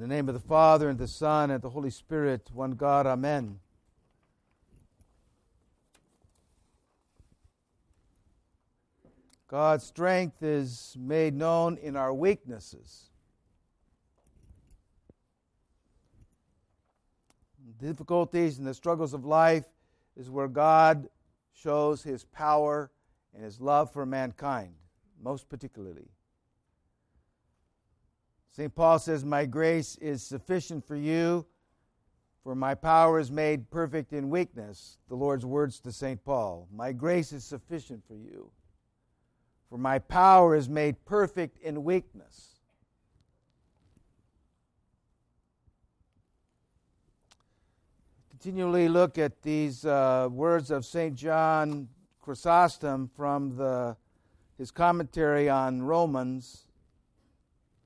In the name of the Father, and the Son, and the Holy Spirit, one God, Amen. God's strength is made known in our weaknesses. Difficulties and the struggles of life is where God shows his power and his love for mankind, most particularly. St. Paul says, My grace is sufficient for you, for my power is made perfect in weakness. The Lord's words to St. Paul My grace is sufficient for you, for my power is made perfect in weakness. Continually look at these uh, words of St. John Chrysostom from the, his commentary on Romans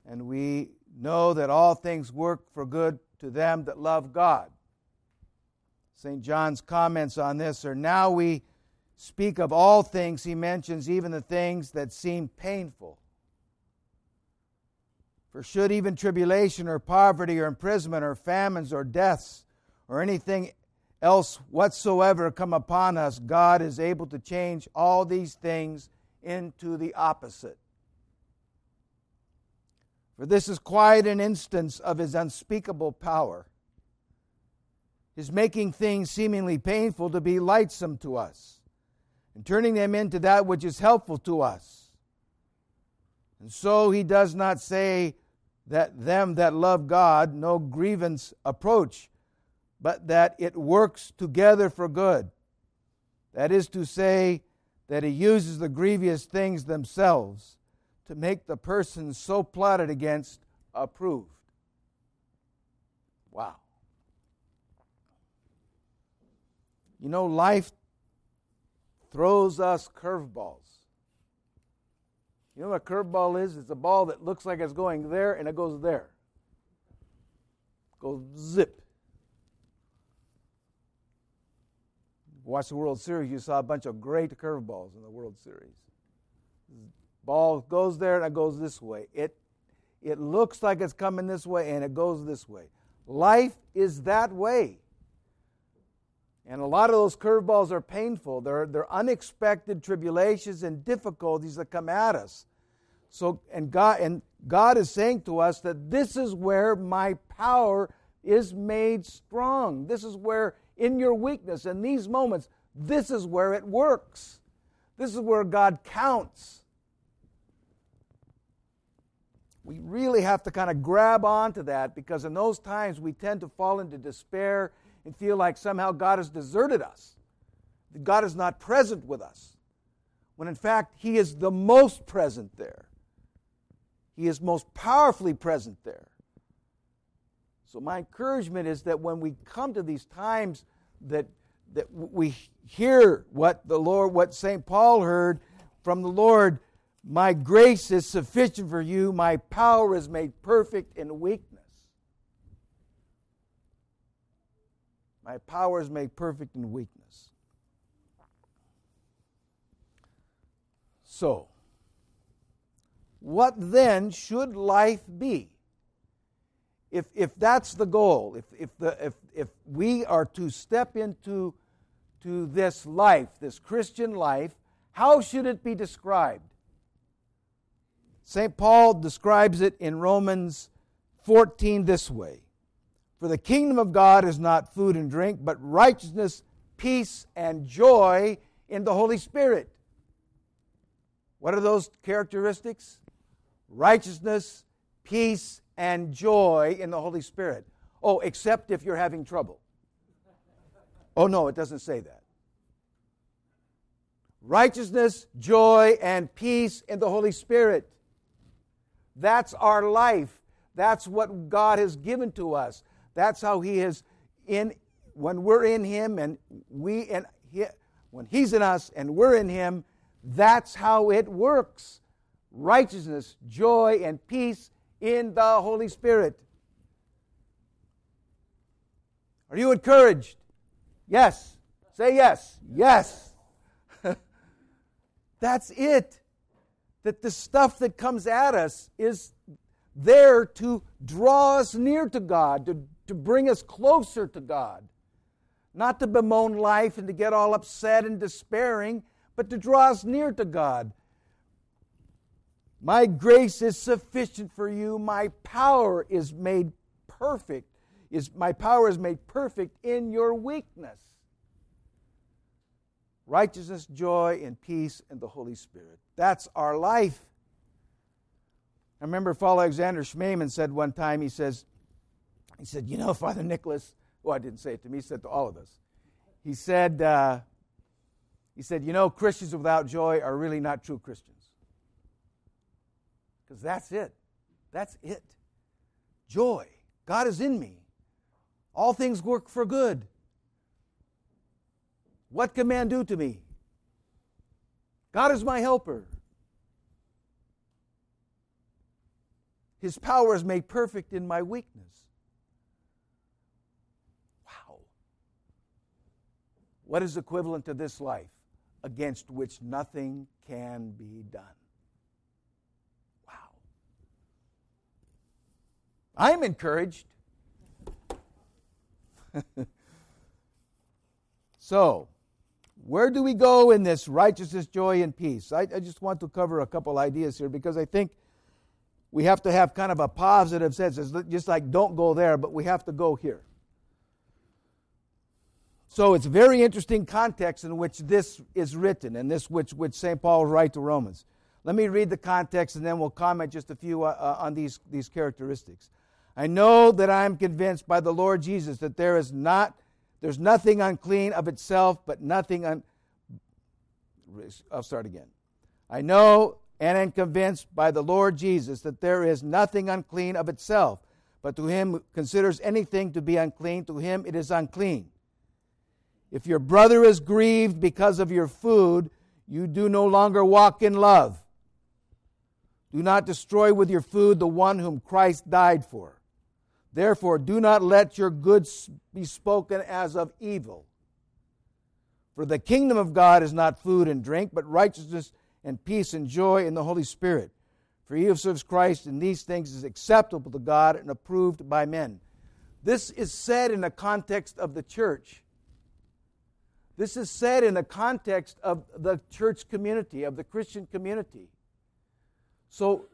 and we know that all things work for good to them that love God. St. John's comments on this are now we speak of all things, he mentions even the things that seem painful. For should even tribulation or poverty or imprisonment or famines or deaths or anything else whatsoever come upon us, God is able to change all these things into the opposite for this is quite an instance of his unspeakable power, his making things seemingly painful to be lightsome to us, and turning them into that which is helpful to us. And so he does not say that them that love God no grievance approach, but that it works together for good. That is to say, that he uses the grievous things themselves to make the person so plotted against approved. Wow. You know, life throws us curveballs. You know what a curveball is? It's a ball that looks like it's going there and it goes there. It goes zip. Watch the World Series, you saw a bunch of great curveballs in the World Series. Ball goes there and it goes this way. It, it looks like it's coming this way and it goes this way. Life is that way. And a lot of those curveballs are painful. They're, they're unexpected tribulations and difficulties that come at us. So, and God, and God is saying to us that this is where my power is made strong. This is where, in your weakness, in these moments, this is where it works. This is where God counts. We really have to kind of grab onto that because in those times we tend to fall into despair and feel like somehow God has deserted us, that God is not present with us, when in fact He is the most present there. He is most powerfully present there. So, my encouragement is that when we come to these times that, that we hear what the Lord, what St. Paul heard from the Lord, my grace is sufficient for you. My power is made perfect in weakness. My power is made perfect in weakness. So, what then should life be? If, if that's the goal, if, if, the, if, if we are to step into to this life, this Christian life, how should it be described? St. Paul describes it in Romans 14 this way For the kingdom of God is not food and drink, but righteousness, peace, and joy in the Holy Spirit. What are those characteristics? Righteousness, peace, and joy in the Holy Spirit. Oh, except if you're having trouble. Oh, no, it doesn't say that. Righteousness, joy, and peace in the Holy Spirit. That's our life. That's what God has given to us. That's how He is in when we're in Him and we and he, when He's in us and we're in Him. That's how it works. Righteousness, joy, and peace in the Holy Spirit. Are you encouraged? Yes. Say yes. Yes. That's it that the stuff that comes at us is there to draw us near to God, to, to bring us closer to God. Not to bemoan life and to get all upset and despairing, but to draw us near to God. My grace is sufficient for you. My power is made perfect. Is my power is made perfect in your weakness. Righteousness, joy, and peace in the Holy Spirit. That's our life. I remember Father Alexander Schmemann said one time, he says, he said, you know, Father Nicholas, well, I didn't say it to me, he said to all of us. He said, uh, he said, you know, Christians without joy are really not true Christians. Because that's it. That's it. Joy. God is in me. All things work for good. What can man do to me? God is my helper. His power is made perfect in my weakness. Wow. What is equivalent to this life against which nothing can be done? Wow. I'm encouraged. so, where do we go in this righteousness, joy, and peace? I, I, just want to cover a couple ideas here because I think we have to have kind of a positive sense. It's just like don't go there, but we have to go here. So it's very interesting context in which this is written and this which, which St. Paul writes to Romans. Let me read the context and then we'll comment just a few uh, uh, on these, these characteristics. I know that I am convinced by the Lord Jesus that there is not there's nothing unclean of itself, but nothing un. I'll start again. I know and am convinced by the Lord Jesus that there is nothing unclean of itself, but to him who considers anything to be unclean, to him it is unclean. If your brother is grieved because of your food, you do no longer walk in love. Do not destroy with your food the one whom Christ died for. Therefore, do not let your goods be spoken as of evil. For the kingdom of God is not food and drink, but righteousness and peace and joy in the Holy Spirit. For he who serves Christ in these things is acceptable to God and approved by men. This is said in the context of the church. This is said in the context of the church community, of the Christian community. So,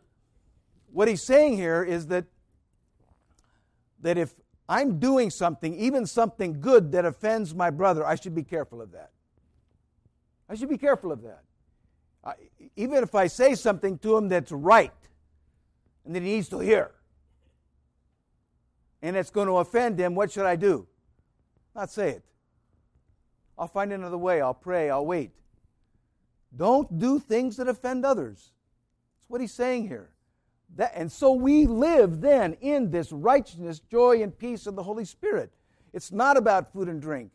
what he's saying here is that that if I'm doing something, even something good that offends my brother, I should be careful of that. I should be careful of that. I, even if I say something to him that's right and that he needs to hear, and it's going to offend him, what should I do? Not say it. I'll find another way. I'll pray. I'll wait. Don't do things that offend others. That's what he's saying here. That, and so we live then in this righteousness, joy, and peace of the Holy Spirit. It's not about food and drink.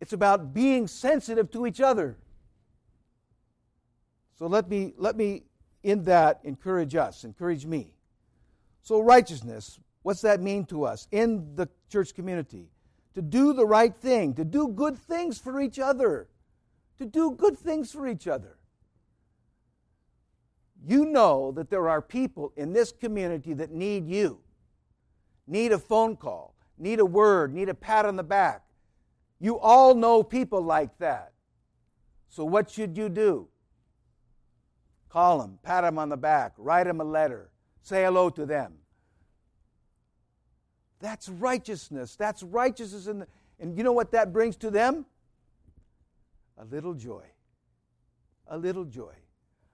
It's about being sensitive to each other. So let me let me in that encourage us, encourage me. So righteousness, what's that mean to us in the church community? To do the right thing, to do good things for each other. To do good things for each other you know that there are people in this community that need you, need a phone call, need a word, need a pat on the back. You all know people like that. So, what should you do? Call them, pat them on the back, write them a letter, say hello to them. That's righteousness. That's righteousness. The, and you know what that brings to them? A little joy. A little joy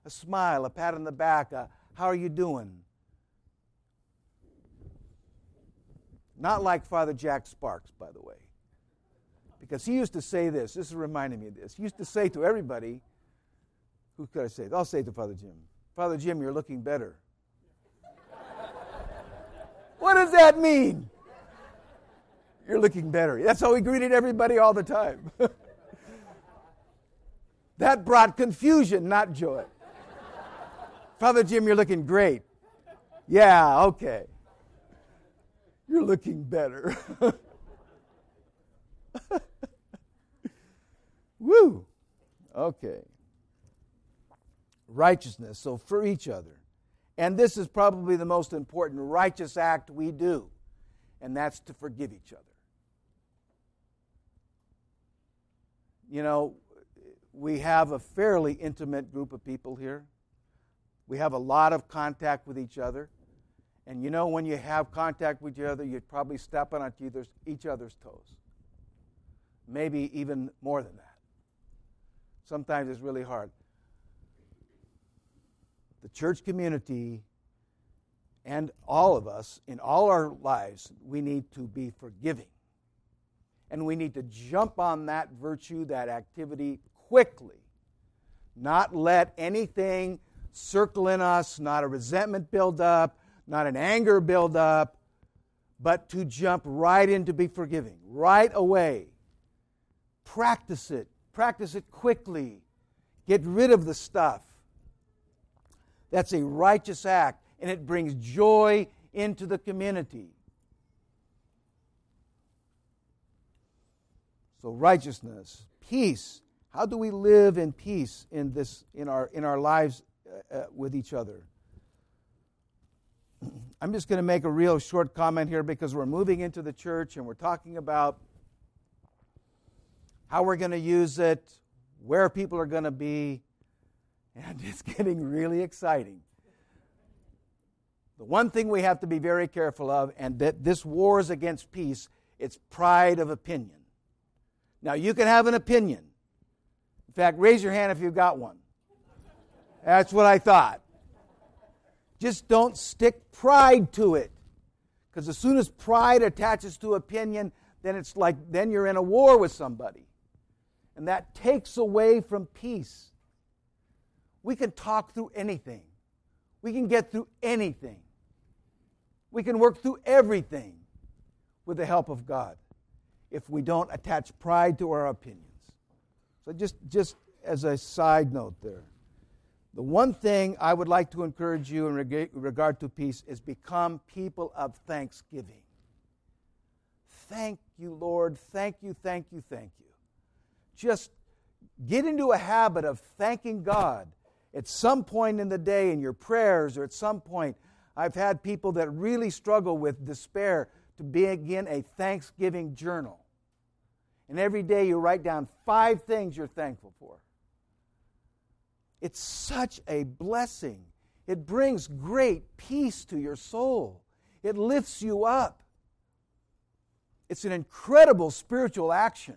a smile, a pat on the back, a, how are you doing? Not like Father Jack Sparks, by the way. Because he used to say this, this is reminding me of this. He used to say to everybody, who could I say? I'll say it to Father Jim, Father Jim, you're looking better. what does that mean? You're looking better. That's how he greeted everybody all the time. that brought confusion, not joy. Father Jim, you're looking great. Yeah, okay. You're looking better. Woo! Okay. Righteousness, so for each other. And this is probably the most important righteous act we do, and that's to forgive each other. You know, we have a fairly intimate group of people here. We have a lot of contact with each other. And you know, when you have contact with each other, you're probably stepping on each other's toes. Maybe even more than that. Sometimes it's really hard. The church community and all of us in all our lives, we need to be forgiving. And we need to jump on that virtue, that activity quickly. Not let anything circle in us, not a resentment build up, not an anger build up, but to jump right in to be forgiving, right away. Practice it. Practice it quickly. Get rid of the stuff. That's a righteous act, and it brings joy into the community. So, righteousness, peace. How do we live in peace in, this, in, our, in our lives uh, uh with each other? I'm just going to make a real short comment here because we're moving into the church and we're talking about how we're going to use it, where people are going to be, and it's getting really exciting. The one thing we have to be very careful of, and that this war is against peace, it's pride of opinion. Now, you can have an opinion. In fact, raise your hand if you've got one. That's what I thought. Just don't stick pride to it. Because as soon as pride attaches to opinion, then it's like then you're in a war with somebody. And that takes away from peace. We can talk through anything. We can get through anything. We can work through everything with the help of God if we don't attach pride to our opinions. So just just as a side note there. The one thing I would like to encourage you in regard to peace is become people of thanksgiving. Thank you, Lord. Thank you, thank you, thank you. Just get into a habit of thanking God at some point in the day in your prayers or at some point. I've had people that really struggle with despair to begin a Thanksgiving journal. And every day you write down five things you're thankful for. It's such a blessing. It brings great peace to your soul, it lifts you up. It's an incredible spiritual action.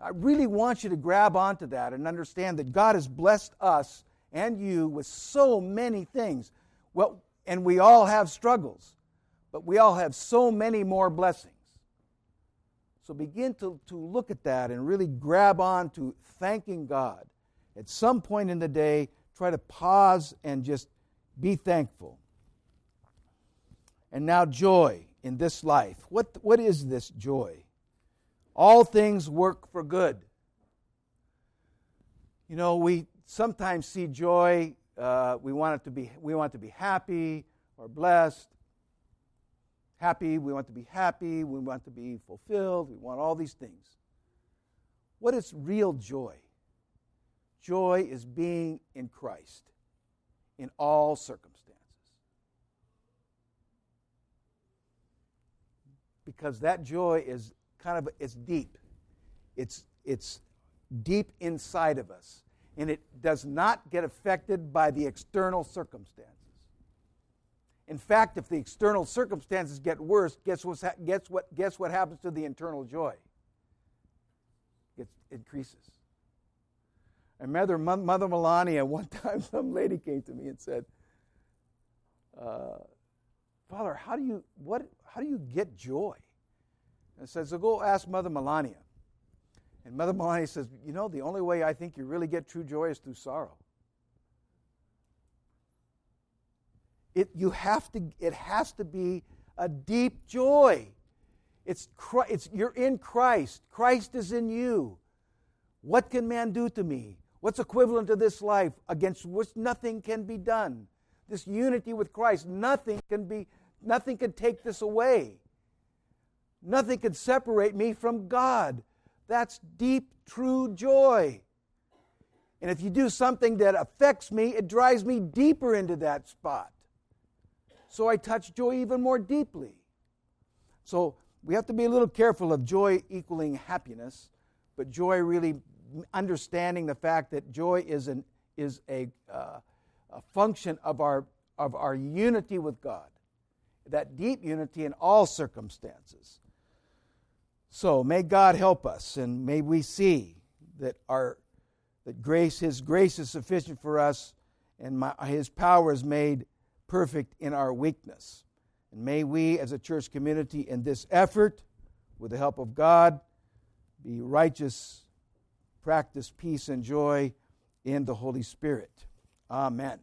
I really want you to grab onto that and understand that God has blessed us and you with so many things. Well, and we all have struggles, but we all have so many more blessings. So begin to, to look at that and really grab on to thanking God at some point in the day, try to pause and just be thankful. And now, joy in this life. What, what is this joy? All things work for good. You know, we sometimes see joy. Uh, we want it to be. We want to be happy or blessed. Happy. We want to be happy. We want to be fulfilled. We want all these things. What is real joy? Joy is being in Christ in all circumstances. Because that joy is kind of it's deep. It's it's deep inside of us and it does not get affected by the external circumstances. In fact, if the external circumstances get worse, guess, what's ha- guess, what, guess what happens to the internal joy? It increases. I remember Mother Melania, one time some lady came to me and said, uh, Father, how do you what how do you get joy? And I said, so go ask Mother Melania. And Mother Melania says, you know, the only way I think you really get true joy is through sorrow. It you have to it has to be a deep joy. It's, it's you're in Christ. Christ is in you. What can man do to me? What's equivalent to this life against which nothing can be done? This unity with Christ, nothing can be, nothing can take this away. Nothing can separate me from God. That's deep, true joy. And if you do something that affects me, it drives me deeper into that spot. So I touch joy even more deeply. So we have to be a little careful of joy equaling happiness, but joy really understanding the fact that joy is, an, is a, uh, a function of our, of our unity with God, that deep unity in all circumstances. So may God help us, and may we see that our that grace, His grace is sufficient for us, and my, His power is made perfect in our weakness. And may we, as a church community, in this effort, with the help of God, be righteous, practice peace and joy in the Holy Spirit. Amen.